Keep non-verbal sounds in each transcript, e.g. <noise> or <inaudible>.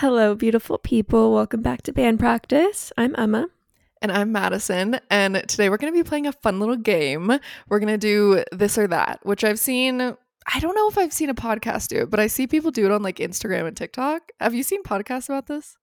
Hello, beautiful people. Welcome back to band practice. I'm Emma. And I'm Madison. And today we're going to be playing a fun little game. We're going to do this or that, which I've seen. I don't know if I've seen a podcast do it, but I see people do it on like Instagram and TikTok. Have you seen podcasts about this?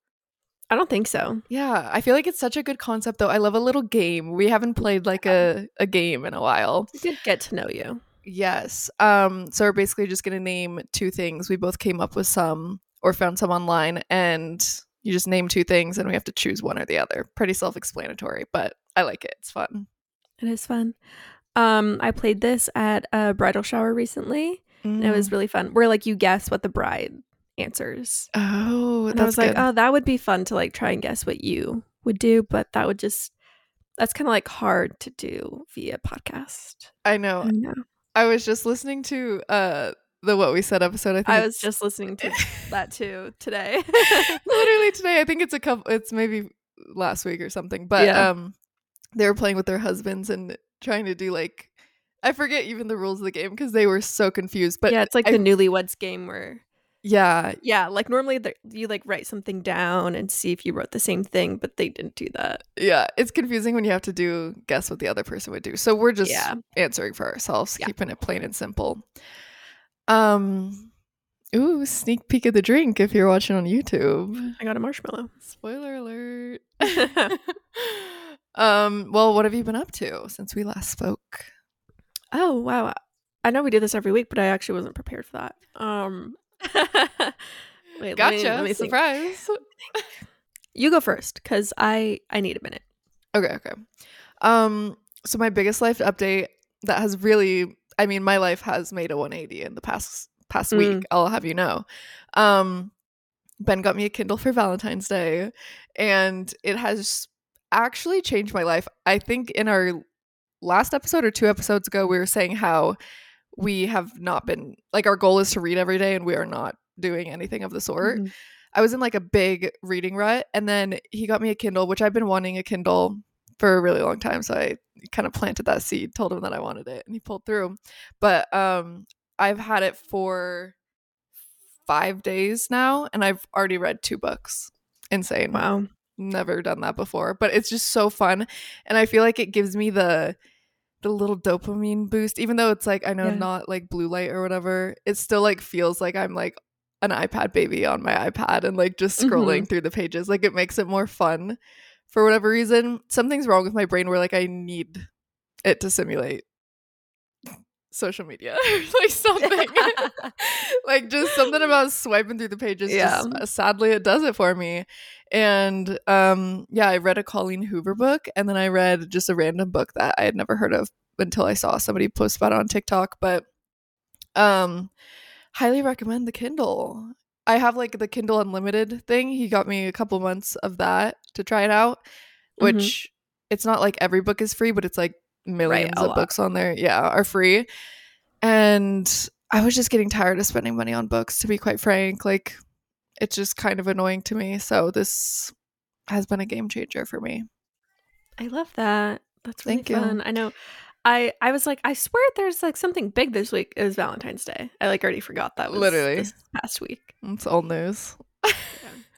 I don't think so. Yeah, I feel like it's such a good concept though. I love a little game. We haven't played like a, a game in a while. Get to know you. Yes. Um, so we're basically just gonna name two things. We both came up with some or found some online and you just name two things and we have to choose one or the other. Pretty self-explanatory, but I like it. It's fun. It is fun. Um, I played this at a bridal shower recently. And it was Mm. really fun. Where like you guess what the bride answers. Oh, And I was like, good. oh, that would be fun to like try and guess what you would do, but that would just that's kind of like hard to do via podcast. I know. I know. I was just listening to uh the what we said episode. I think I was just listening to <laughs> that too today. literally <laughs> today. I think it's a couple. It's maybe last week or something. But Yeah. um, they were playing with their husbands and trying to do like I forget even the rules of the game because they were so confused. But yeah, it's like I- the newlyweds game where yeah, yeah, like normally the- you like write something down and see if you wrote the same thing, but they didn't do that. yeah, it's confusing when you have to do guess what the other person would do. So we're just Yeah. answering for ourselves, Yeah. keeping it plain and simple. Um, ooh, sneak peek of the drink if you're watching on YouTube. I got a marshmallow. Spoiler alert. <laughs> um, well, what have you been up to since we last spoke? Oh wow. I know we do this every week, but I actually wasn't prepared for that. Um <laughs> Wait, let Gotcha. me- let me. Surprise. <laughs> You go first cuz I I need a minute. Okay, okay. Um, so my biggest life update that has really I mean, my life has made a 180 in the past past Mm. week, I'll have you know. Um Ben got me a Kindle for Valentine's Day and it has actually changed my life. I think in our last episode or two episodes ago we were saying how we have not been like our goal is to read every day and we are not doing anything of the sort. Mhm. I was in like a big reading rut and then he got me a Kindle, which I've been wanting a Kindle for a really long time. So I kind of planted that seed, told him that I wanted it, and he pulled through. But um I've had it for five days now and I've already read two books. Insane. Wow. Never done that before. But it's just so fun. And I feel like it gives me the the little dopamine boost, even though it's like I know Yeah. not like blue light or whatever, it still like feels like I'm like an iPad baby on my iPad and like just scrolling through the pages. Like it makes it more fun for whatever reason. Something's wrong with my brain where like I need it to simulate social media <laughs> like something <laughs> <laughs> like just something about swiping through the pages Yeah. just uh, sadly it does it for me and um yeah i read a colleen hoover book and then i read just a random book that i had never heard of until i saw somebody post about it on tiktok but um highly recommend the kindle i have like the kindle unlimited thing he got me a couple months of that to try it out Mhm. which it's not like every book is free but it's like millions a of lot. books on there yeah are free and i was just getting tired of spending money on books to be quite frank like it's just kind of annoying to me so this has been a game changer for me I love that. That's really Thank you. I know. I I was like, I swear there's like something big this week. It was Valentine's Day. I like already forgot that was Literally. this past week. it's old news <laughs> <laughs>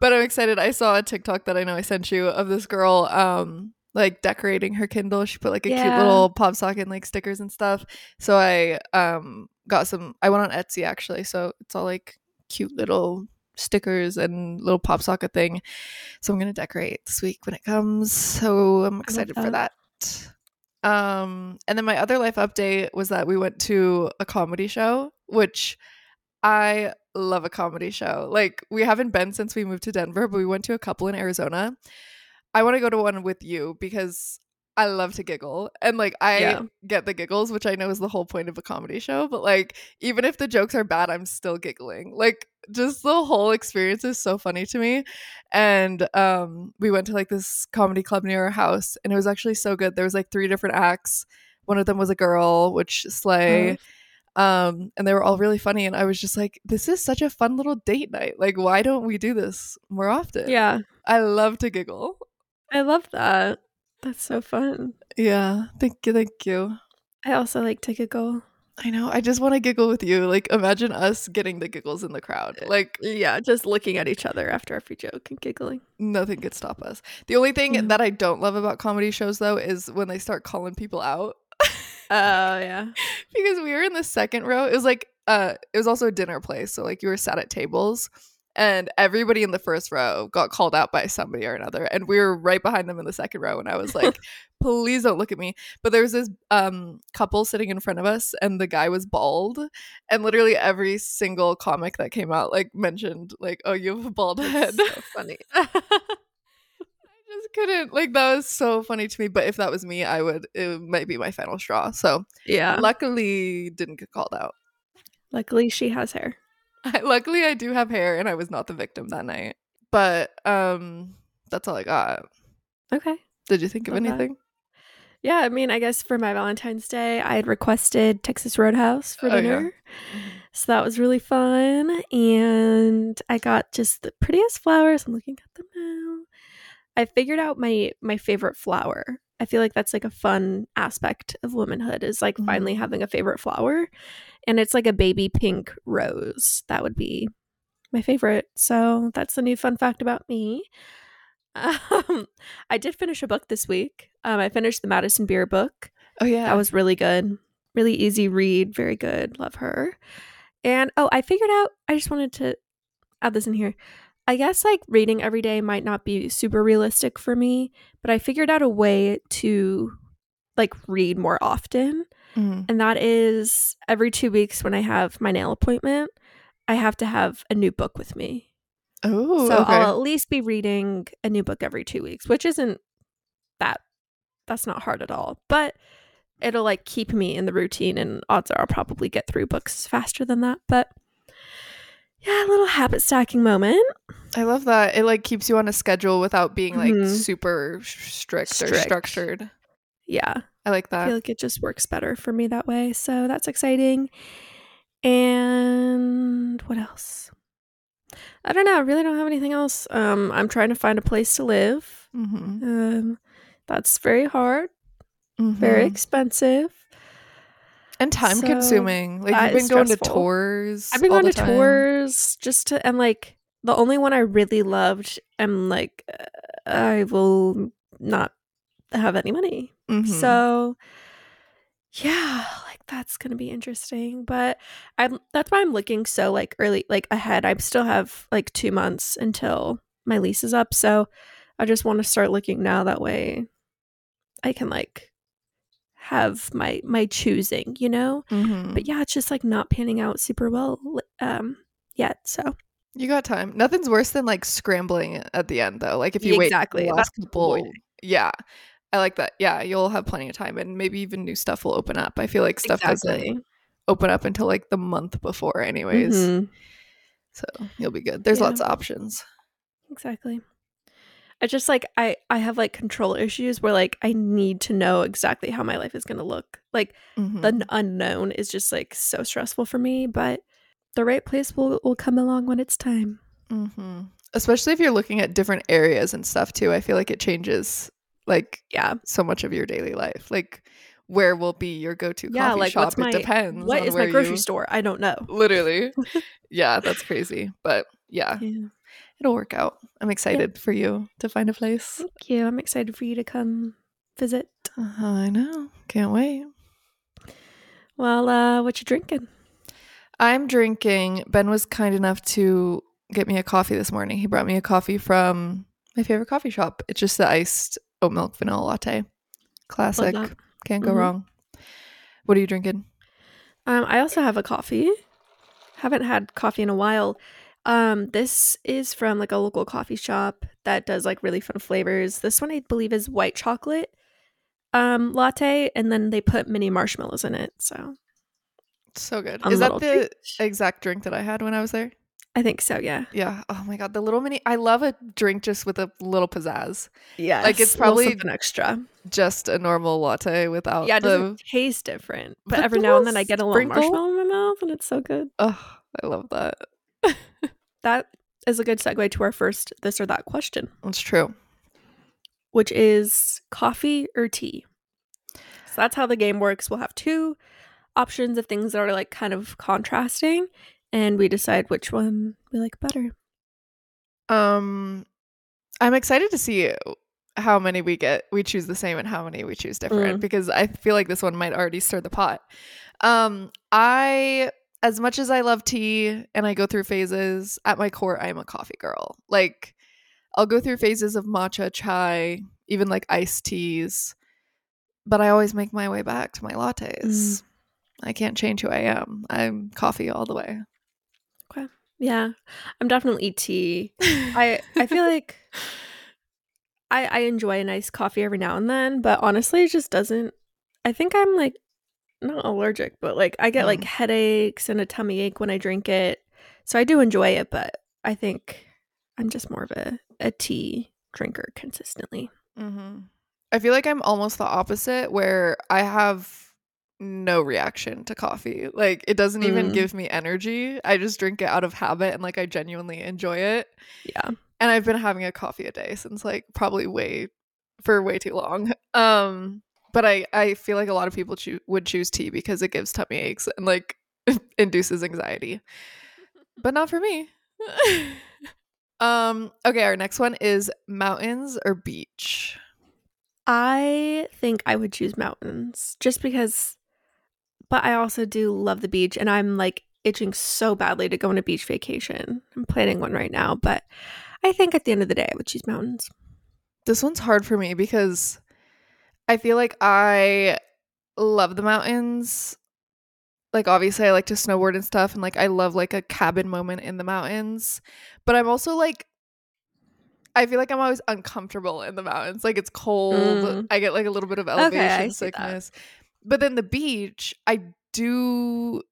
but i'm excited i saw a tiktok that i know i sent you of this girl um like decorating her kindle she put like a cute little pop socket and like stickers and stuff so i um got some i went on etsy actually so it's all like cute little stickers and little pop socket thing so i'm gonna decorate this week when it comes so i'm excited for that. Um and then my other life update was that we went to a comedy show which I love a comedy show. Like we haven't been since we moved to Denver, but we went to a couple in Arizona. I want to go to one with you because I love to giggle. And like I Yeah. get the giggles, which I know is the whole point of a comedy show, but like even if the jokes are bad, I'm still giggling. Like just the whole experience is so funny to me. And um we went to like this comedy club near our house and it was actually so good. There was like three different acts. One of them was a girl, which slay um and they were all really funny and i was just like this is such a fun little date night like why don't we do this more often Yeah. i love to giggle I love that. That's so fun. yeah thank you thank you I also like to giggle. I know. I just want to giggle with you. Like, imagine us getting the giggles in the crowd. Like, Yeah, just looking at each other after every joke and giggling. nothing could stop us. The only thing Yeah. that I don't love about comedy shows, though, is when they start calling people out. Oh yeah. <laughs> because we were in the second row. It was like, uh, it was also a dinner place. So, like, you were sat at tables. And everybody in the first row got called out by somebody or another. And we were right behind them in the second row. And I was like, <laughs> please don't look at me. But there was this um couple sitting in front of us, and the guy was bald. And literally every single comic that came out like mentioned, like, oh, you have a bald head. So funny. <laughs> I just couldn't like that was so funny to me. But if that was me, I would it might be my final straw. So yeah. luckily didn't get called out. Luckily, she has hair. I, <laughs> luckily I do have hair and I was not the victim that night. But um that's all I got. Okay. Did you think of that. anything? Yeah, I mean, I guess for my Valentine's Day, I had requested Texas Roadhouse for Oh, yeah. dinner. So that was really fun. And I got just the prettiest flowers. I'm looking at them now. I figured out my my favorite flower. I feel like that's like a fun aspect of womanhood is like finally Mhm. having a favorite flower. And it's like a baby pink rose. That would be my favorite. So that's a new fun fact about me. <laughs> Um, I did finish a book this week. Um, I finished the Madison Beer book. Oh yeah. That was really good. Really easy read. Very good. Love her. And oh, I figured out, I just wanted to add this in here. I guess like reading every day might not be super realistic for me, but I figured out a way to like read more often. Mhm. And that is every two weeks when I have my nail appointment, I have to have a new book with me. Oh, so okay. I'll at least be reading a new book every two weeks, which isn't that that's not hard at all. But it'll like keep me in the routine and odds are I'll probably get through books faster than that. But yeah, a little habit stacking moment. I love that. It like keeps you on a schedule without being like Mhm. super sh- strict, or structured. Yeah. I like that. I feel like it just works better for me that way. So that's exciting. And what else? I don't know. I really don't have anything else. Um, I'm trying to find a place to live. mm-hmm. Um, that's very hard, very expensive. And time So, consuming. Like you've been going to tours. I've been going to time. tours just to, and like the only one I really loved, I'm like, uh, I will not have any money. Mhm. So, yeah, like that's gonna be interesting. But I'm that's why I'm looking so like early, like ahead. I still have like two months until my lease is up, so I just want to start looking now. That way, I can like have my my choosing, you know. Mhm. But yeah, it's just like not panning out super well um yet. So you got time. Nothing's worse than like scrambling at the end though. Like if you Exactly, wait last couple. Yeah. I like that. Yeah, you'll have plenty of time and maybe even new stuff will open up. I feel like stuff doesn't open up until like the month before anyways. Mhm. So you'll be good. There's Yeah. lots of options. Exactly. I just like I I have like control issues where like I need to know exactly how my life is going to look. Like Mhm. the unknown is just like so stressful for me, but the right place will will come along when it's time. hmm Especially if you're looking at different areas and stuff too. I feel like it changes like Yeah. so much of your daily life. Like where will be your go-to Yeah, coffee like shop? what's my it depends. What is my grocery you- store? I don't know. Literally. <laughs> yeah, that's crazy. But yeah, Yeah. It'll work out. I'm excited for you to find a place. Thank you. I'm excited for you to come visit. Uh, I know. Can't wait. Well, uh what you drinking? I'm drinking. Ben was kind enough to get me a coffee this morning. He brought me a coffee from my favorite coffee shop. It's just the iced oat milk vanilla latte. Classic. Can't go Mhm. wrong. What are you drinking? Um, I also have a coffee. Haven't had coffee in a while. Um, this is from like a local coffee shop that does like really fun flavors. This one I believe is white chocolate um latte, and then they put mini marshmallows in it. So So good. Is that the treat. exact drink that I had when I was there? I think so. Yeah. Yeah. Oh my god, the little mini. I love a drink just with a little pizzazz. Yeah. Like, it's probably- an extra. Just a normal latte without Yeah, it the. doesn't taste different, but But every now and then I get a little sprinkle? marshmallow in my mouth, and it's so good. Oh, I love that. <laughs> That is a good segue to our first this or that question. That's true. which is coffee or tea. So that's how the game works. We'll have two options of things that are like kind of contrasting and we decide which one we like better. Um I'm excited to see how many we get we choose the same and how many we choose different Mm. because I feel like this one might already stir the pot. Um I as much as I love tea and I go through phases, at my core I am a coffee girl. Like I'll go through phases of matcha, chai, even like iced teas, but I always make my way back to my lattes. Mm. I can't change who I am. I'm coffee all the way. Okay. Yeah. I'm definitely tea. I I feel <laughs> like I I enjoy a nice coffee every now and then, but honestly it just doesn't I think I'm like not allergic, but like I get like Mm. headaches and a tummy ache when I drink it. So I do enjoy it, but I think I'm just more of a, a tea drinker consistently. hmm I feel like I'm almost the opposite, where I have no reaction to coffee. Like it doesn't even Mm. give me energy. I just drink it out of habit, and like I genuinely enjoy it. Yeah. And I've been having a coffee a day since like probably way for way too long. <laughs> Um, but I I feel like a lot of people choo- would choose tea because it gives tummy aches and like <laughs> induces anxiety, but not for me. <laughs> um. Okay, our next one is mountains or beach. I think I would choose mountains just because, but I also do love the beach and I'm like itching so badly to go on a beach vacation. I'm planning one right now, but I think at the end of the day, I would choose mountains. This one's hard for me because I feel like I love the mountains. Like obviously I like to snowboard and stuff and like I love like a cabin moment in the mountains. But I'm also like I feel like I'm always uncomfortable in the mountains. Like it's cold. Mm. I get like a little bit of elevation that. sickness. But then the beach, I do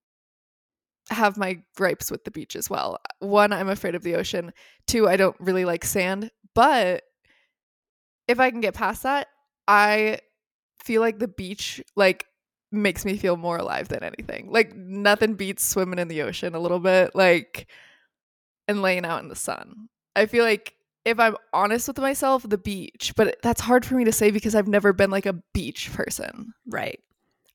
have my gripes with the beach as well. One, I'm afraid of the ocean. Two, I don't really like sand. But if I can get past that, I feel like the beach like makes me feel more alive than anything. Like nothing beats swimming in the ocean a little bit, like and laying out in the sun. I feel like if I'm honest with myself, the beach, but that's hard for me to say because I've never been like a beach person. Right.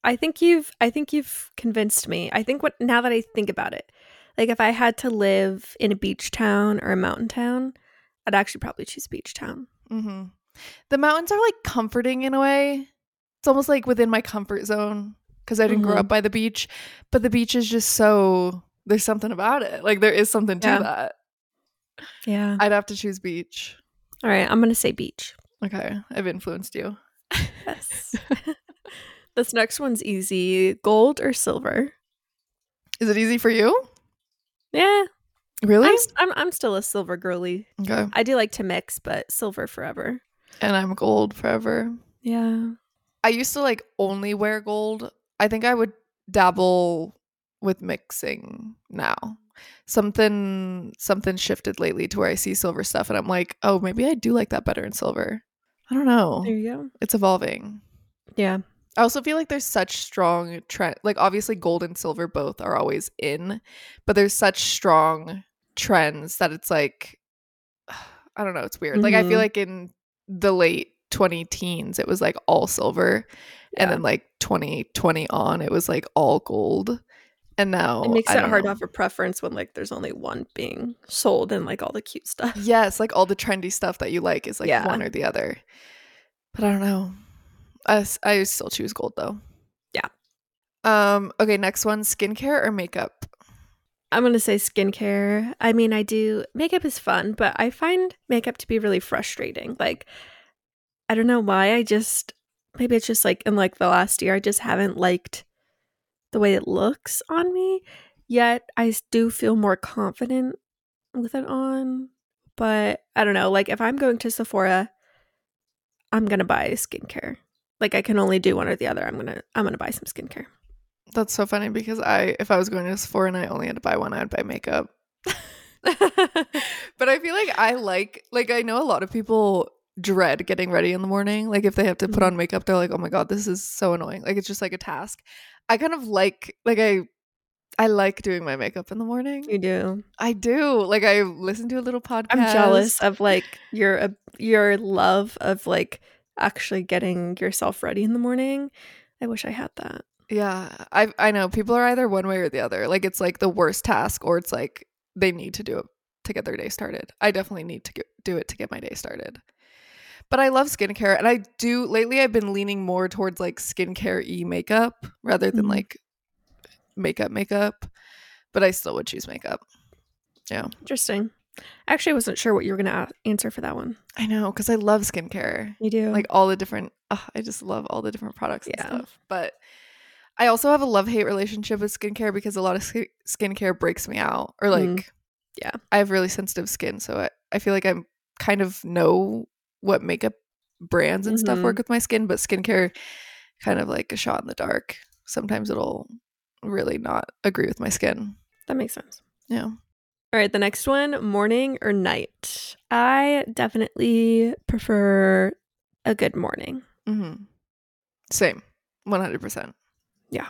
I think you've I think you've convinced me. I think what now that I think about it, like if I had to live in a beach town or a mountain town, I'd actually probably choose beach town. hmm The mountains are like comforting in a way. It's almost like within my comfort zone because I didn't grow Mhm. up by the beach, but the beach is just so there's something about it. Like there is something to Yeah. that. Yeah. I'd have to choose beach. All right, I'm going to say beach. Okay, I've influenced you. <laughs> Yes. <laughs> this next one's easy. Gold or silver? Is it easy for you? Yeah. Really? I'm, I'm I'm still a silver girly. okay. I do like to mix, but silver forever. And I'm gold forever. Yeah. I used to like only wear gold. I think I would dabble with mixing now. Something something shifted lately to where I see silver stuff and I'm like, "Oh, maybe I do like that better in silver." I don't know. There you go. It's evolving. Yeah. I also feel like there's such strong trend like obviously gold and silver both are always in, but there's such strong trends that it's like <sighs> I don't know, it's weird. Like I feel Mhm. like in the late 20 teens it was like all silver and then like 2020 on it was like all gold. And now it makes it hard know. to have a preference when like there's only one being sold and like all the cute stuff. <laughs> Yes, like all the trendy stuff that you like is like Yeah. one or the other. But I don't know. I, I still choose gold though. Yeah. Um. Okay. Next one: skincare or makeup. I'm gonna say skincare. I mean, I do makeup is fun, but I find makeup to be really frustrating. Like, I don't know why. I just maybe it's just like in like the last year, I just haven't liked the way it looks on me. Yet I do feel more confident with it on. But I don't know. Like if I'm going to Sephora, I'm gonna buy skincare. Like I can only do one or the other. I'm gonna I'm gonna buy some skincare. That's so funny because I, if I was going to Sephora and I only had to buy one, I'd buy makeup. <laughs> but I feel like I like, like I know a lot of people dread getting ready in the morning. Like if they have to put on makeup, they're like, "Oh my god, this is so annoying." Like it's just like a task. I kind of like, like I, I like doing my makeup in the morning. you do. I do. Like I listen to a little podcast. I'm jealous of like your uh, your love of like actually getting yourself ready in the morning. I wish I had that. Yeah, I I know people are either one way or the other. Like it's like the worst task, or it's like they need to do it to get their day started. I definitely need to get, do it to get my day started. But I love skincare, and I do lately. I've been leaning more towards like skincare e makeup rather than Mhm. like makeup makeup. But I still would choose makeup. Yeah, Interesting. Actually, I wasn't sure what you were going to answer for that one. I know because I love skincare. You do? like all the different ugh, i just love all the different products and Yeah. stuff but i also have a love-hate relationship with skincare because a lot of sk- skincare breaks me out or like Mm. Yeah. i have really sensitive skin so I, I feel like i'm kind of know what makeup brands and stuff Mhm. work with my skin but skincare kind of like a shot in the dark sometimes it'll really not agree with my skin that makes sense. yeah All right, the next one morning or night? I definitely prefer a good morning. hmm Same, one hundred percent. Yeah.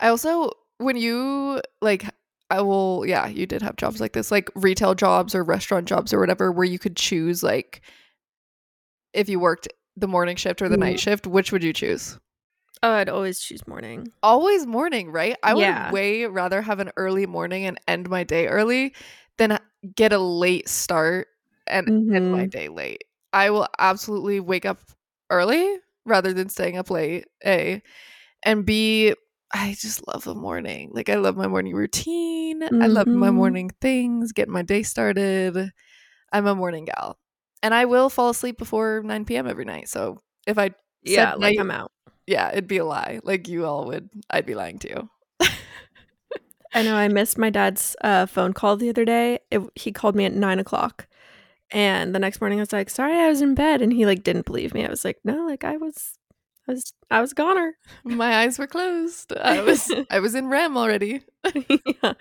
I also, when you like, I will. Yeah, you did have jobs like this, like retail jobs or restaurant jobs or whatever, where you could choose like if you worked the morning shift or the night Mm. shift, which would you choose? Oh, I'd always choose morning. Always morning, right? I would way rather have an early morning and end my day early than get a late start and end my Mhm. day late. I will absolutely wake up early rather than staying up late. A and B. I just love the morning. Like I love my morning routine. I love my Mhm. morning things. Getting my day started. I'm a morning gal, and I will fall asleep before 9 p.m. every night. So if I Yeah, like night- I'm out. yeah, it'd be a lie. Like you all would. I'd be lying to you. I know I missed my dad's uh, phone call the other day. It, he called me at nine o'clock, and the next morning I was like, "Sorry, I was in bed," and he like didn't believe me. I was like, "No, like I was, I was, I was goner." My eyes were closed. I <laughs> was I was in REM already. yeah.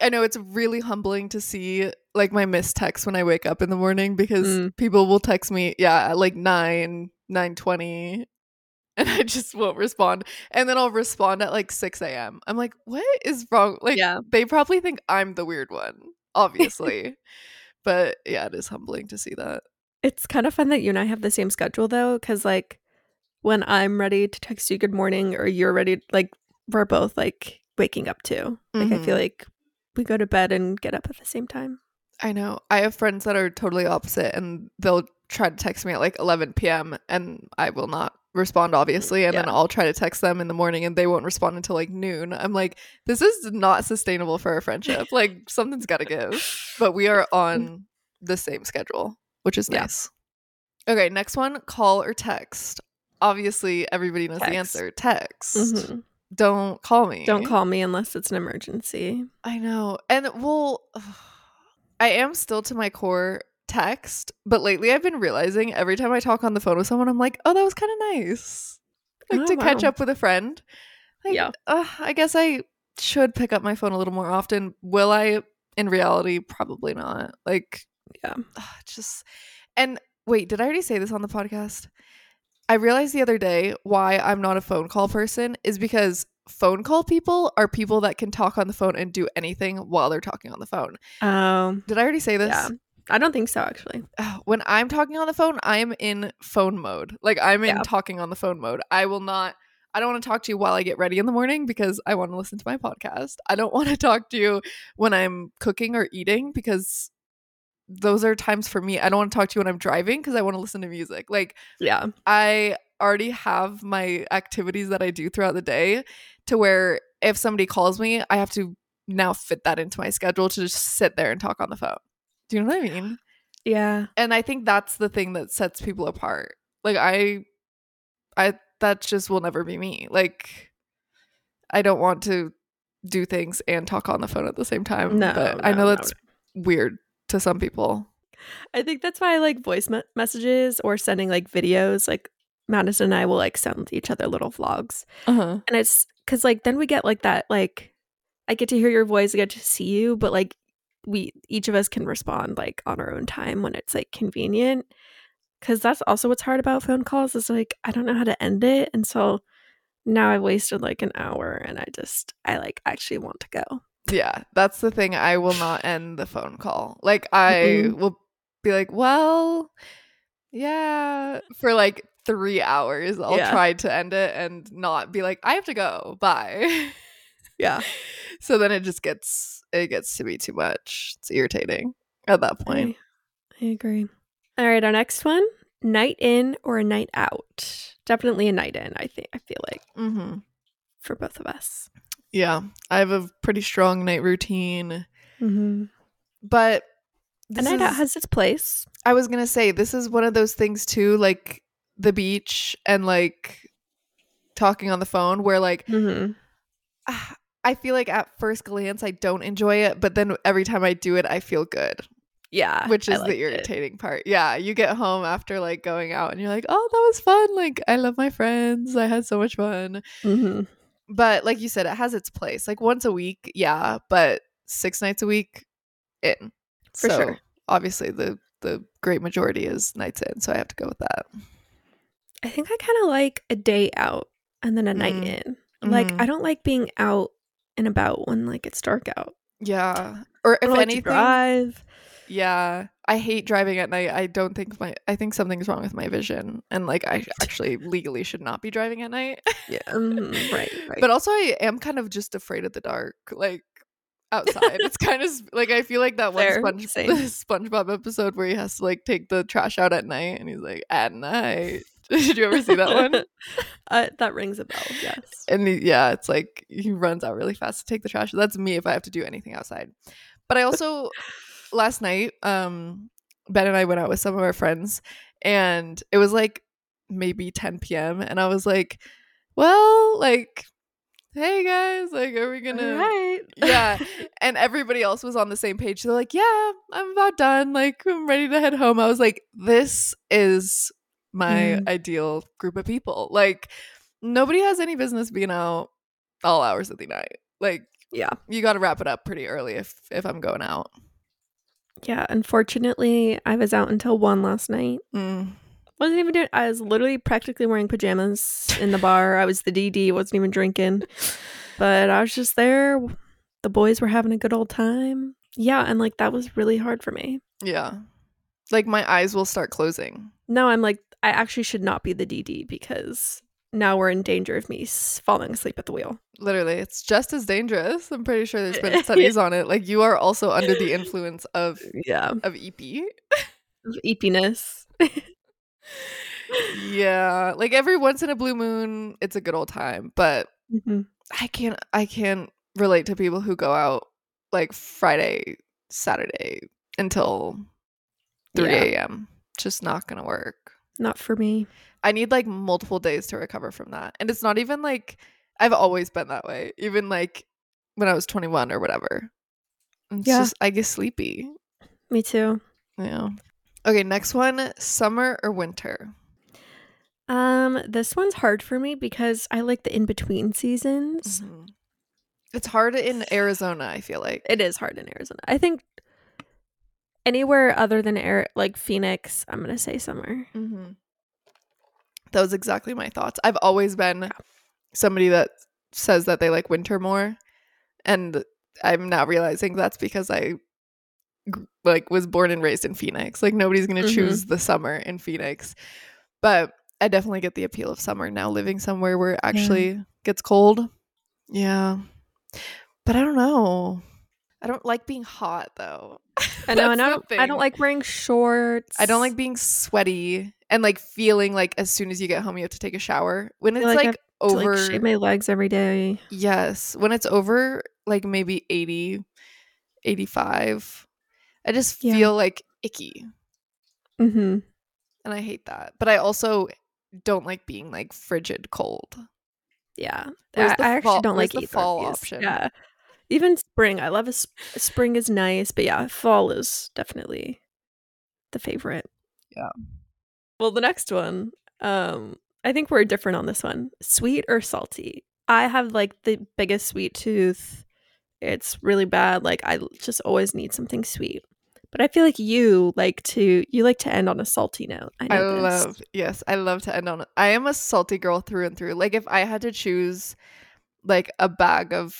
I know it's really humbling to see like my missed texts when I wake up in the morning because Mm. people will text me, yeah, at like nine, nine twenty, and I just won't respond. And then I'll respond at like six a.m. I'm like, what is wrong? Like, Yeah. they probably think I'm the weird one, obviously. <laughs> but yeah, it is humbling to see that. It's kind of fun that you and I have the same schedule though, because like when I'm ready to text you good morning or you're ready, like we're both like waking up too. Like I feel Mhm. like we go to bed and get up at the same time. I know. I have friends that are totally opposite and they'll try to text me at like 11 p.m. and I will not respond, obviously. And then I'll try to text them in the morning and they won't respond until like noon. I'm like, this is not sustainable for our friendship. <laughs> like, something's got to give. But we are on the same schedule, which is Yeah. nice. Okay, next one call or text. Obviously, everybody knows the answer text. Mhm. Don't call me. Don't call me unless it's an emergency. I know. And well, <sighs> I am still to my core text, but lately I've been realizing every time I talk on the phone with someone, I'm like, oh, that was kind of nice. Like Oh, to catch up with a friend. Like, Yeah. uh, I guess I should pick up my phone a little more often. Will I? In reality, probably not. Like, Yeah. ugh, <sighs> just and wait, did I already say this on the podcast? I realized the other day why I'm not a phone call person is because phone call people are people that can talk on the phone and do anything while they're talking on the phone. Um. Did I already say this? Yeah. I don't think so. Actually. When I'm talking on the phone, I'm in phone mode. Like I'm in Yeah. talking on the phone mode. I will not I don't want to talk to you while I get ready in the morning because I want to listen to my podcast. I don't <laughs> want to talk to you when I'm cooking or eating because those are times for me. I don't want to talk to you when I'm driving because I want to listen to music. Like Yeah. I already have my activities that I do throughout the day to where if somebody calls me, I have to now fit that into my schedule to just sit there and talk on the phone. Do you know what I mean? Yeah. And I think that's the thing that sets people apart. Like I I that just will never be me. Like I don't want to do things and talk on the phone at the same time. No. but I no, know no, that's weird to some people. I think that's why I like voice me- messages or sending like videos. Like Madison and I will like send each other little vlogs, Uh-huh. and it's because like then we get like that like I get to hear your voice, I get to see you, but like we each of us can respond like on our own time when it's like convenient. Because that's also what's hard about phone calls is like I don't know how to end it, and so now I've wasted like an hour, and I just I like actually want to go. Yeah, that's the thing. I will not end the phone call. Like I Mm-mm. will be like, "Well, yeah," for like three hours, I'll Yeah. try to end it and not be like, I have to go. Bye. Yeah. <laughs> so then it just gets it gets to be too much. It's irritating at that point. I, I agree. All right, our next one: night in or a night out. Definitely a night in. I think. I feel like Mm-hmm. for both of us. Yeah, I have a pretty strong night routine, Mm-hmm. but A this night out has its place. I was gonna say this is one of those things too, like the beach and like talking on the phone, where like Mm-hmm. <sighs> I feel like at first glance I don't enjoy it, but then every time I do it, I feel good, Yeah, which is the it. irritating part. Yeah, you get home after like going out and you're like, oh, that was fun. Like I love my friends. I had so much fun. Mhm. But like you said, it has its place. Like once a week, yeah, but six nights a week, in For So, sure. Obviously, the the great majority is nights in, so I have to go with that. I think I kind of like a day out and then a night Mm. in. Like Mhm. I don't like being out and about when like it's dark out. Yeah, or if like anything, drive. yeah, I hate driving at night. I don't think my I think something's wrong with my vision, and like I actually legally should not be driving at night. Yeah, <laughs> mhm, right, right. but also, I am kind of just afraid of the dark. Like outside, it's kind of like I feel like that one Fair, Sponge. <laughs> SpongeBob episode where he has to like take the trash out at night, and he's like, "At night." <laughs> Did you ever see that one? uh, that rings a bell. Yes. and he, yeah, it's like he runs out really fast to take the trash. That's me if I have to do anything outside. But I also last night, um, Ben and I went out with some of our friends, and it was like maybe 10 p.m. And I was like, "Well, like, hey guys, like, are we gonna?" Right. yeah <laughs> and everybody else was on the same page they're like yeah i'm about done like i'm ready to head home i was like this is my Mm. ideal group of people like nobody has any business being out all hours of the night like yeah. you got to wrap it up pretty early if if i'm going out Yeah. Unfortunately, I was out until one last night. mm. Wasn't even doing. I was literally practically wearing pajamas in the bar. I was the DD. Wasn't even drinking, but I was just there. The boys were having a good old time. Yeah, and like that was really hard for me. yeah like my eyes will start closing No, I'm like I actually should not be the DD because now we're in danger of me falling asleep at the wheel. literally it's just as dangerous. I'm pretty sure there's been <laughs> studies on it. Like you are also under the influence of Yeah, of ep of yeah like every once in a blue moon it's a good old time but Mhm. i can't i can't relate to people who go out like friday saturday until 3 Yeah. a.m just not gonna work Not for me. i need like multiple days to recover from that and it's not even like i've always been that way even like when i was 21 or whatever it's Yeah. just i get sleepy Me too. yeah okay next one summer or winter Um, this one's hard for me because I like the in between seasons. Mhm. It's hard in Arizona, I feel like. It is hard in Arizona. I think anywhere other than air like Phoenix, I'm gonna say summer. Mm-hmm. That was exactly my thoughts. I've always been somebody that says that they like winter more, and I'm now realizing that's because I like was born and raised in Phoenix. Like nobody's gonna Mhm. choose the summer in Phoenix, but I definitely get the appeal of summer now. Living somewhere where it actually gets cold, yeah. But I don't know. I don't like being hot though. I know, and I don't, I don't like wearing shorts. I don't like being sweaty and like feeling like as soon as you get home you have to take a shower. When it's like like, over like shave my legs every day. Yes, when it's over like maybe 80 85 I just Yeah. feel like icky Mm-hmm. and I hate that. But I also don't like being like frigid cold. Yeah, I, I actually fall- don't like the either of fall option? Yeah, even spring. I love a sp- spring is nice, but yeah, fall is definitely the favorite. Yeah. Well, the next one, um, I think we're different on this one. Sweet or salty? I have like the biggest sweet tooth. It's really bad. Like I just always need something sweet. But I feel like you like to you like to end on a salty note. I, I love yes, I love to end on I am a salty girl through and through. Like if I had to choose like a bag of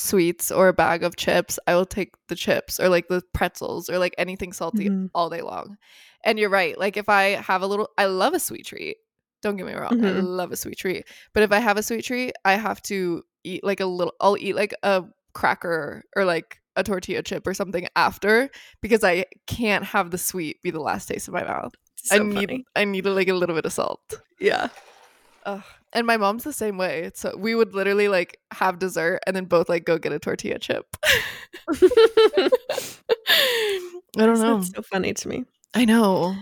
sweets or a bag of chips, I will take the chips or like the pretzels or like anything salty Mhm. all day long. And you're right. Like if I have a little I love a sweet treat. Don't get me wrong. I Mhm. love a sweet treat. But if I have a sweet treat, I have to eat like a little I'll eat like a cracker or like a tortilla chip or something after because I can't have the sweet be the last taste of my mouth. I So need. I need like a little bit of salt. Yeah. Ugh. And my mom's the same way. So we would literally like have dessert and then both like go get a tortilla chip. <laughs> <laughs> I don't know. That's so funny to me. I know.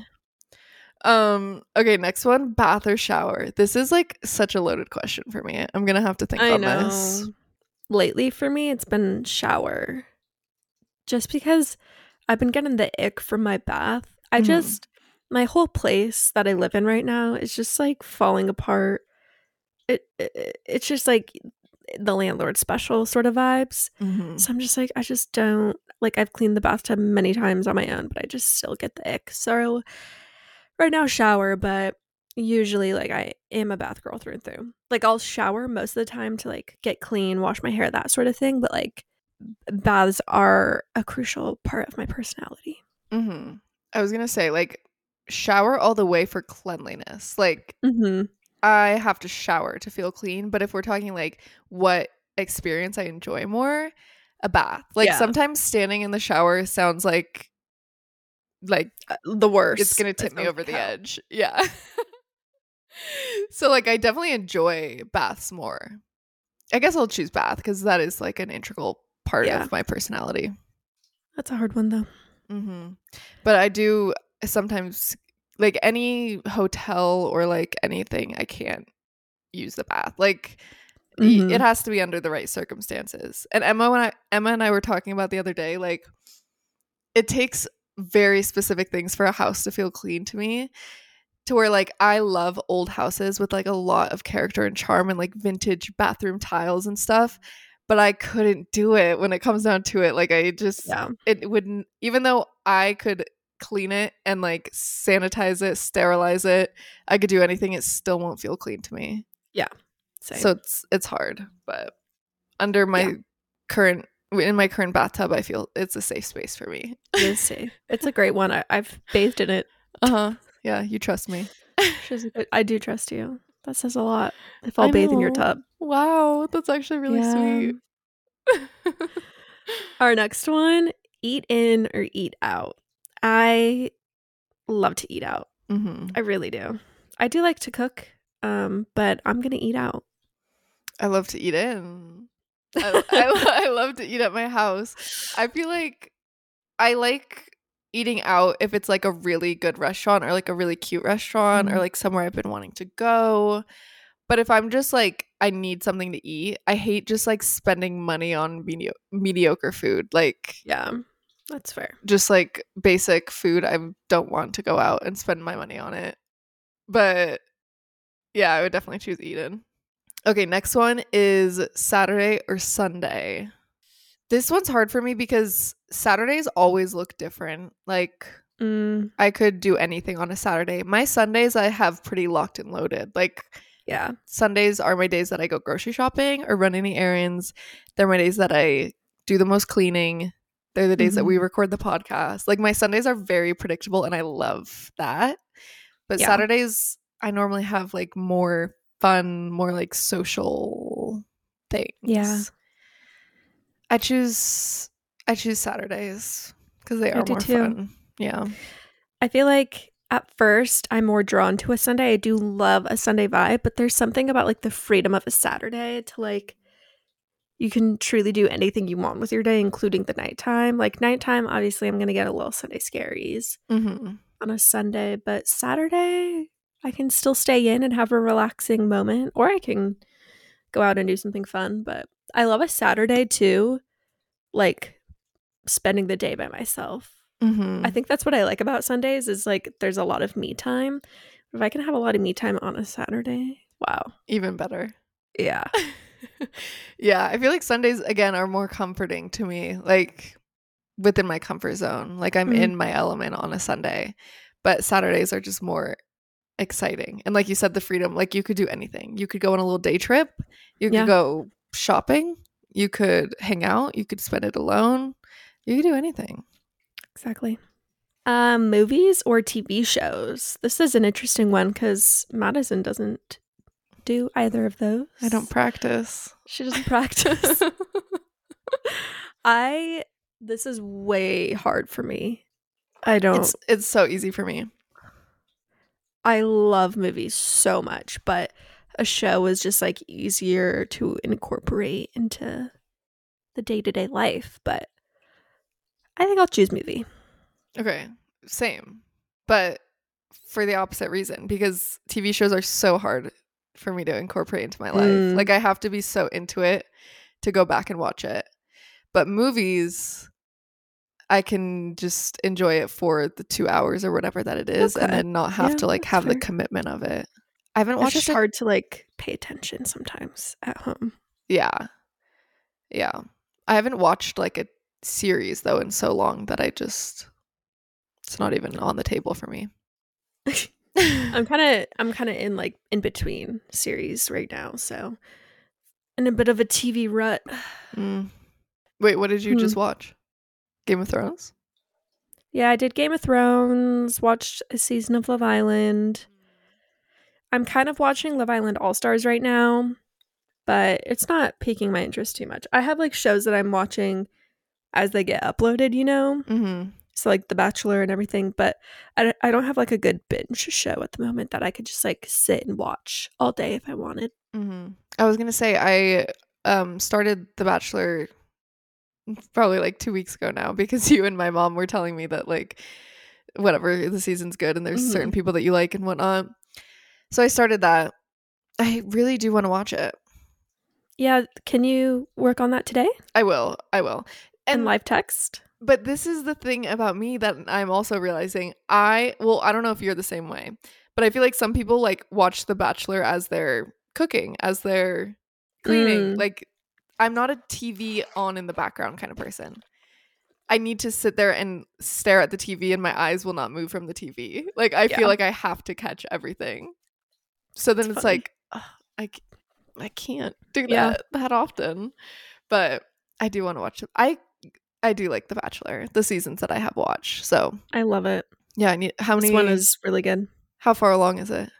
Um okay, next one, bath or shower. This is like such a loaded question for me. I'm going to have to think I on know. this. Lately, for me, it's been shower. Just because I've been getting the ick from my bath. I Mhm. just, my whole place that I live in right now is just like falling apart. It, it It's just like the landlord special sort of vibes. Mhm. So I'm just like, I just don't like. I've cleaned the bathtub many times on my own, but I just still get the ick. So right now, shower, but usually, like, I am a bath girl through and through. Like, I'll shower most of the time to like get clean, wash my hair, that sort of thing. But like, baths are a crucial part of my personality. Mhm. I was going to say like shower all the way for cleanliness. Like Mm-hmm. I have to shower to feel clean, but if we're talking like what experience I enjoy more, a bath. Like Yeah. sometimes standing in the shower sounds like like the worst. it's gonna That tip me over the hell. edge. <laughs> Yeah. so like I definitely enjoy baths more. I guess I'll choose bath because that is like an integral part Yeah. of my personality. That's a hard one though. hmm But I do sometimes like any hotel or like anything, I can't use the bath. Like Mhm. it has to be under the right circumstances. And Emma, when I Emma and I were talking about the other day, like it takes very specific things for a house to feel clean to me. To where like I love old houses with like a lot of character and charm and like vintage bathroom tiles and stuff. But I couldn't do it when it comes down to it. Like I just Yeah. it wouldn't even though I could clean it and like sanitize it, sterilize it, I could do anything, it still won't feel clean to me. Same. So it's it's hard. But under my Yeah. current in my current bathtub, I feel it's a safe space for me. it is safe. It's a great one. I, I've bathed in it. Uh-huh. Yeah, you trust me. She's a good- I do trust you. That says a lot. If I'll bathe in your tub. Wow, that's actually really Yeah. sweet. <laughs> Our next one eat in or eat out. I love to eat out. hmm I really do. I do like to cook, um, but I'm going to eat out. I love to eat in. I, <laughs> I, I love to eat at my house. I feel like I like eating out if it's like a really good restaurant or like a really cute restaurant or Mhm. like somewhere I've been wanting to go. But if I'm just like I need something to eat, I hate just like spending money on medi- mediocre food. Like Yeah, that's fair. just like basic food. I don't want to go out and spend my money on it. But yeah, I would definitely choose Eden. Okay, next one is Saturday or Sunday. This one's hard for me because Saturdays always look different. Like Mm, I could do anything on a Saturday. My Sundays I have pretty locked and loaded. Like yeah, Sundays are my days that I go grocery shopping or run any errands. They're my days that I do the most cleaning. They're the days that we mm-hmm. record the podcast. Like my Sundays are very predictable and I love that. But Yeah. Saturdays I normally have like more fun, more like social things. Yeah. I choose I choose Saturdays because they are more too. fun. Yeah. I feel like at first I'm more drawn to a Sunday. I do love a Sunday vibe, but there's something about like the freedom of a Saturday to like you can truly do anything you want with your day, including the nighttime. Like nighttime, obviously, I'm gonna get a little Sunday scaries hmm on a Sunday, but Saturday, I can still stay in and have a relaxing moment, or I can go out and do something fun. But I love a Saturday too, like spending the day by myself. hmm I think that's what I like about Sundays is like there's a lot of me time. If I can have a lot of me time on a Saturday, wow. Even better. Yeah. <laughs> yeah, I feel like Sundays again are more comforting to me, like within my comfort zone. Like I'm Mhm. in my element on a Sunday. But Saturdays are just more exciting. And like you said, the freedom, like you could do anything. You could go on a little day trip, you could go shopping, you could hang out, you could spend it alone. You could do anything. Exactly. Um, movies or TV shows? This is an interesting one because Madison doesn't do either of those. I don't practice. She doesn't practice. I. This is way hard for me. I don't. It's it's so easy for me. I love movies so much, but a show is just like easier to incorporate into the day to day life. But I think I'll choose movie. Okay, same. But for the opposite reason because TV shows are so hard for me to incorporate into my life. Mm. Like I have to be so into it to go back and watch it. But movies I can just enjoy it for the 2 hours or whatever that it is and then not have Yeah, to like have the commitment of it. I haven't It's watched just it. hard to like pay attention sometimes at home. Yeah. Yeah. I haven't watched like a series though in so long that I just it's not even on the table for me. <laughs> <laughs> I'm kind of I'm kind of in like in between series right now, so in a bit of a TV rut. Mm. Wait, what did you Hmm. just watch? Game of Thrones? Yeah, I did Game of Thrones, watched a season of Love Island. I'm kind of watching Love Island All Stars right now, but it's not piquing my interest too much. I have like shows that I'm watching as they get uploaded, you know? Mm-hmm. So like The Bachelor and everything, but I, don't- I don't have like a good binge show at the moment that I could just like sit and watch all day if I wanted. Mm-hmm. I was gonna say I um started The Bachelor probably like two weeks ago now because <laughs> you and my mom were telling me that like whatever the season's good and there's Mhm. certain people that you like and whatnot. So I started that. I really do want to watch it. Yeah, can you work on that today? I will. I will. And, live text? But this is the thing about me that I'm also realizing. I well, I don't know if you're the same way, but I feel like some people like watch The Bachelor as they're cooking, as they're cleaning. Mm. Like I'm not a TV on in the background kind of person. I need to sit there and stare at the TV and my eyes will not move from the TV. Like I Yeah. feel like I have to catch everything. So then It's it's, funny. like I I can't do Yeah. that that often. But I do want to watch it. I I do like The Bachelor, the seasons that I have watched. So I love it. yeah, I need how many This one is really good. how far along is it?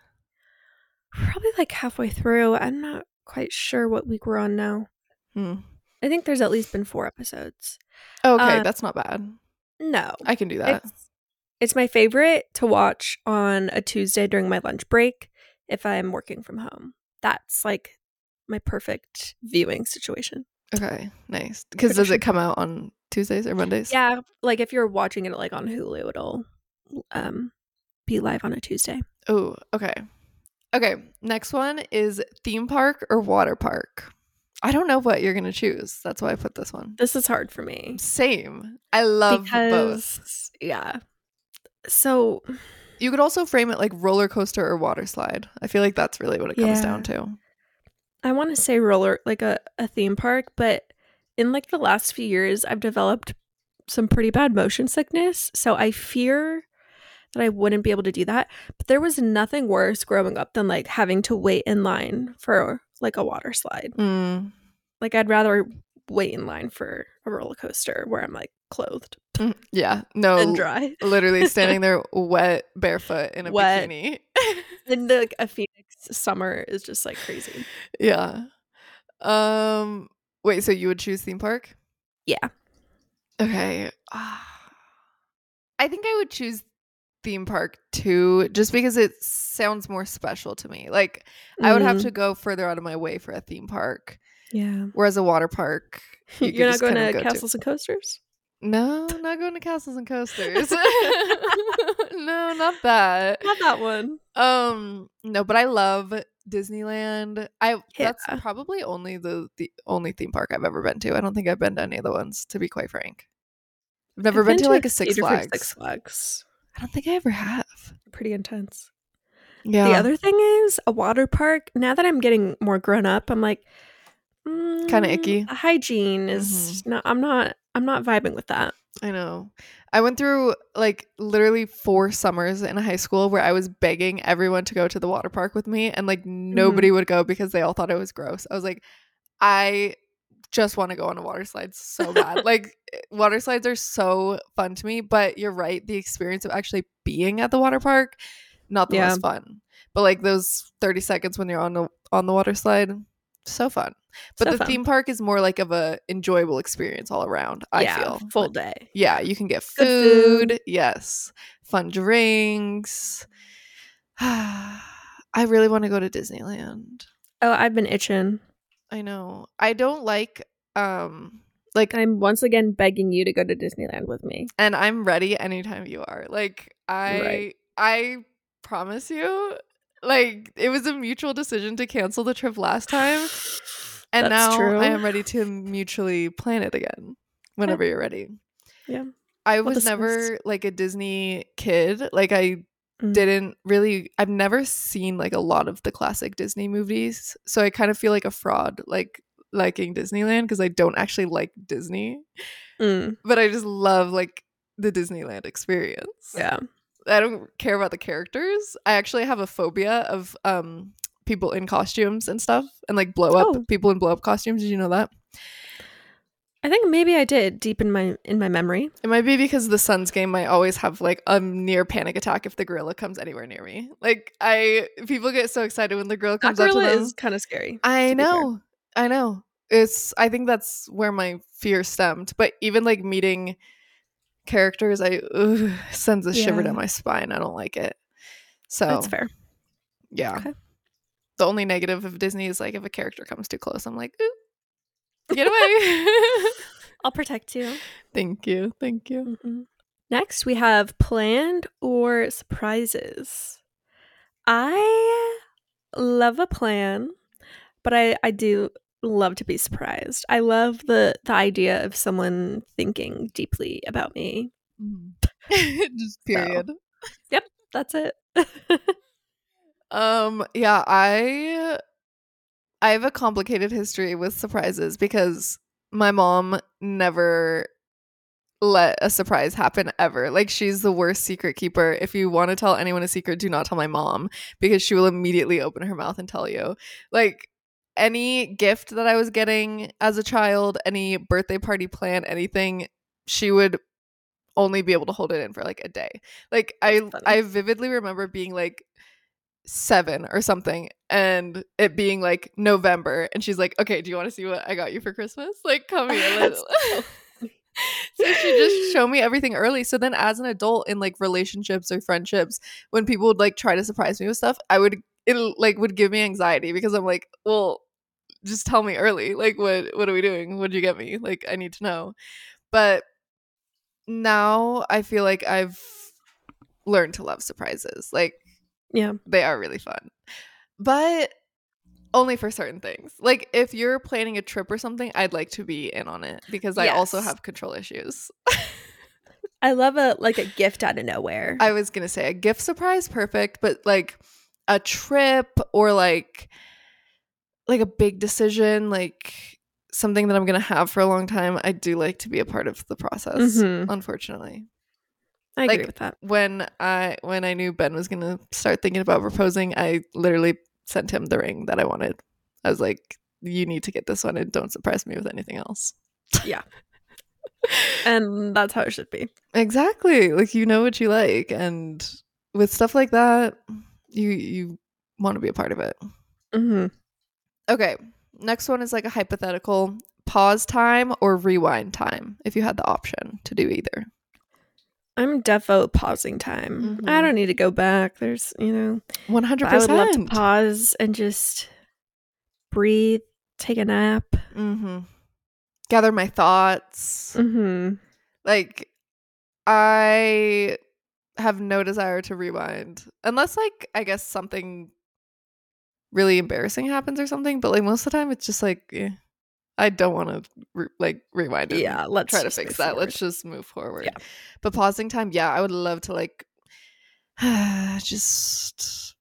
Probably like halfway through. I'm not quite sure what week we're on now. Hmm. I think there's at least been four episodes. Okay, Uh, that's not bad. No. I can do that. It's, it's my favorite to watch on a Tuesday during my lunch break if I'm working from home. That's like my perfect viewing situation. Okay, nice. Because does it come out on Tuesdays or Mondays? Yeah, like if you're watching it like on Hulu, it'll um be live on a Tuesday. Oh, okay. Okay, next one is theme park or water park. I don't know what you're gonna choose. That's why I put this one. This is hard for me. Same. I love both. yeah. So You could also frame it like roller coaster or water slide. I feel like that's really what it comes Yeah. down to. I want to say roller like a, a theme park, but in like the last few years I've developed some pretty bad motion sickness. So I fear that I wouldn't be able to do that. But there was nothing worse growing up than like having to wait in line for like a water slide. Mm. Like I'd rather wait in line for a roller coaster where I'm like clothed Mm, Yeah. No. and dry. Literally standing <laughs> there wet, barefoot in a Wet. bikini. the like a Phoenix summer is just like crazy. yeah. Um. Wait. So you would choose theme park? Yeah. Okay. <sighs> I think I would choose theme park too, just because it sounds more special to me. Like I would have Mm, to go further out of my way for a theme park, Yeah. whereas a water park. <laughs> you you're not going to go to. castles and coasters? No, not going to castles and <laughs> coasters. <laughs> no, not that. Not that one. Um, no, but I love Disneyland. I that's probably only the the only theme park I've ever been to. I don't think I've been to any of the ones, to be quite frank. I've never I've been, to like a Six Flags. Six Flags. I don't think I ever have. Pretty intense. Yeah. The other thing is a water park. Now that I'm getting more grown up, I'm like, Kinda icky. mm, Hygiene is no. I'm not. I'm not vibing with that. I know. I went through like literally four summers in high school where I was begging everyone to go to the water park with me and like Mm-hmm. nobody would go because they all thought it was gross. I was like, I just want to go on a water slide so bad. <laughs> like eh, water slides are so fun to me, but you're right, the experience of actually being at the water park not the Yeah. most fun. But like those 30 seconds when you're on the on the water slide, so fun. But So the fun. theme park is more like of a enjoyable experience all around, I yeah, feel. full Like, day. yeah, you can get food, food. yes, fun drinks. <sighs> I really want to go to Disneyland. Oh, I've been itching. I know. I don't like um like I'm once again begging you to go to Disneyland with me. and I'm ready anytime you are. Like I Right. I promise you like it was a mutual decision to cancel the trip last time <sighs> and That's now true. I am ready to mutually plan it again whenever you're ready. Yeah. I was never like a Disney kid. Like I Mm. didn't really I've never seen like a lot of the classic Disney movies. So I kind of feel like a fraud like liking Disneyland because I don't actually like Disney, Mm, but I just love like the Disneyland experience. yeah. I don't care about the characters. I actually have a phobia of um people in costumes and stuff and like blow up Oh. people in blow up costumes. Did you know that? I think maybe I did deep in my in my memory. It might be because the Suns game might always have like a near panic attack if the gorilla comes anywhere near me. Like I people get so excited when the gorilla That comes up to gorilla them. is kind of scary. I to be fair. know. I know. It's I think that's where my fear stemmed. But even like meeting characters, I ugh, <laughs> sends a shiver down my spine. I don't like it. So That's fair. yeah. Okay. The only negative of Disney is like if a character comes too close, I'm like, Ooh, get away. <laughs> I'll protect you. thank you. Thank you. Mhm. Next, we have planned or surprises. I love a plan, but I I do love to be surprised. I love the the idea of someone thinking deeply about me. <laughs> <laughs> Just period. Yep. That's it. <laughs> Um yeah, I I have a complicated history with surprises because my mom never let a surprise happen ever. Like she's the worst secret keeper. If you want to tell anyone a secret, do not tell my mom because she will immediately open her mouth and tell you. Like any gift that I was getting as a child, any birthday party plan, anything, she would only be able to hold it in for like a day. Like I funny. I vividly remember being like 7 or something and it being like November and she's like, "Okay, do you want to see what I got you for Christmas? Like come here." <laughs> That's let's-" <laughs> so she just showed me everything early. So then as an adult in like relationships or friendships, when people would like try to surprise me with stuff, I would it like would give me anxiety because I'm like, "Well, just tell me early. Like what what are we doing? What'd you get me? Like I need to know." But now I feel like I've learned to love surprises. Like yeah. they are really fun. But only for certain things. Like if you're planning a trip or something, I'd like to be in on it because I also have control issues. I love a like a gift out of nowhere. I was going to say a gift surprise perfect, but like a trip or like like a big decision, like something that I'm going to have for a long time, I do like to be a part of the process, Mhm. unfortunately. I agree like- with that. when I when I knew Ben was gonna start thinking about proposing, I literally sent him the ring that I wanted. I was like, "You need to get this one, and don't surprise me with anything else." <laughs> Yeah. and that's how it should be. Exactly, like you know what you like, and with stuff like that, you you want to be a part of it. hmm Okay, next one is like a hypothetical pause time or rewind time. If you had the option to do either, I'm defo pausing time. I Mhm. don't need to go back. There's, you know, one hundred I would love to pause and just breathe, take a nap. Mm-hmm. Gather my thoughts. hmm like i have no desire to rewind unless like i guess something really embarrassing happens or something but like most of the time it's just like eh, i don't want to re- like rewind and Yeah, let's try to fix that forward. let's just move forward Yeah. but pausing time yeah i would love to like <sighs> just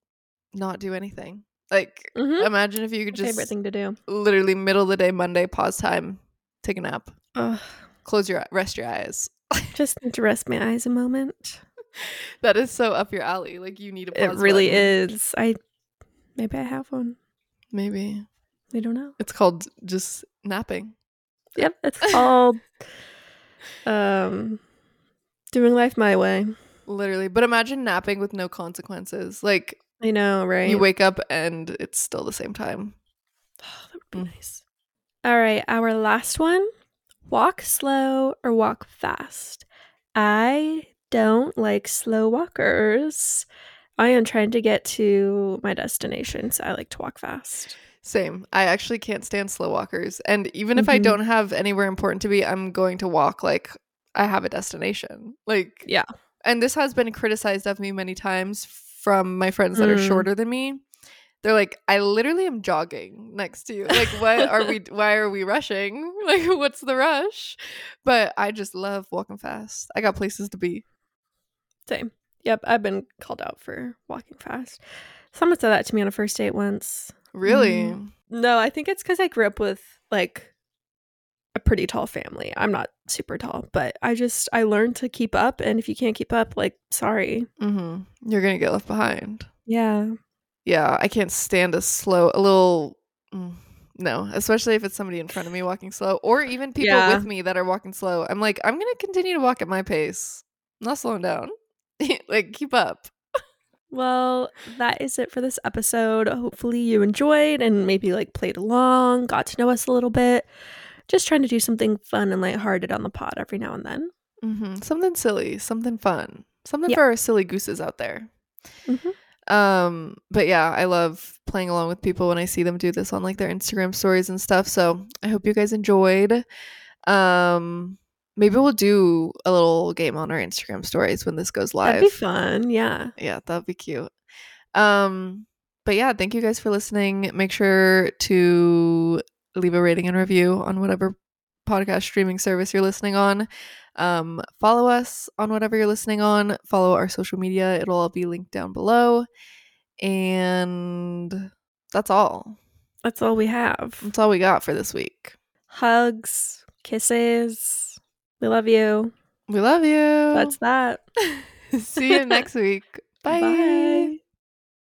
not do anything like Mhm. imagine if you could just Favorite thing to do. literally middle of the day monday pause time take a nap Ugh, close your rest your eyes <laughs> just need to rest my eyes a moment. That is so up your alley. Like you need a pause It really button. is. I maybe I have one. Maybe We don't know. it's called just napping. Yep, it's called <laughs> um doing life my way. Literally. But imagine napping with no consequences. Like I know, right? you wake up and it's still the same time. Oh, <sighs> that would be Mm. nice. All right, our last one. Walk slow or walk fast. I don't like slow walkers. I am trying to get to my destination, so I like to walk fast. Same. I actually can't stand slow walkers. And even if I Mhm. don't have anywhere important to be, I'm going to walk like I have a destination. Like Yeah. And this has been criticized of me many times from my friends that are Mm. shorter than me. They're like, I literally am jogging next to you. Like, what are we why are we rushing? <laughs> Like, what's the rush? But I just love walking fast. I got places to be. Same. Yep, I've been called out for walking fast. Someone said that to me on a first date once. Really? Mm. No, I think it's because I grew up with like a pretty tall family. I'm not super tall, but I just I learned to keep up, and if you can't keep up, like sorry. hmm You're gonna get left behind. Yeah. Yeah, I can't stand a slow, a little. mm, no, especially if it's somebody in front of me walking slow, or even people Yeah. with me that are walking slow. I'm like, I'm gonna continue to walk at my pace, I'm not slowing down. <laughs> like, keep up. Well, that is it for this episode. Hopefully you enjoyed and maybe like played along, got to know us a little bit. Just trying to do something fun and lighthearted on the pod every now and then. hmm Something silly, something fun, something Yeah. for our silly gooses out there. Mhm. Um, but yeah, I love playing along with people when I see them do this on like their Instagram stories and stuff. So I hope you guys enjoyed. Um, maybe we'll do a little game on our Instagram stories when this goes live. That'd be fun. Yeah. Yeah, that'd be cute. Um, but yeah, thank you guys for listening. Make sure to leave a rating and review on whatever podcast streaming service you're listening on. Um, follow us on whatever you're listening on. Follow our social media. It'll all be linked down below. And that's all. That's all we have. That's all we got for this week. Hugs, kisses. We love you. We love you. That's that. <laughs> See you next week. <laughs> Bye. Bye.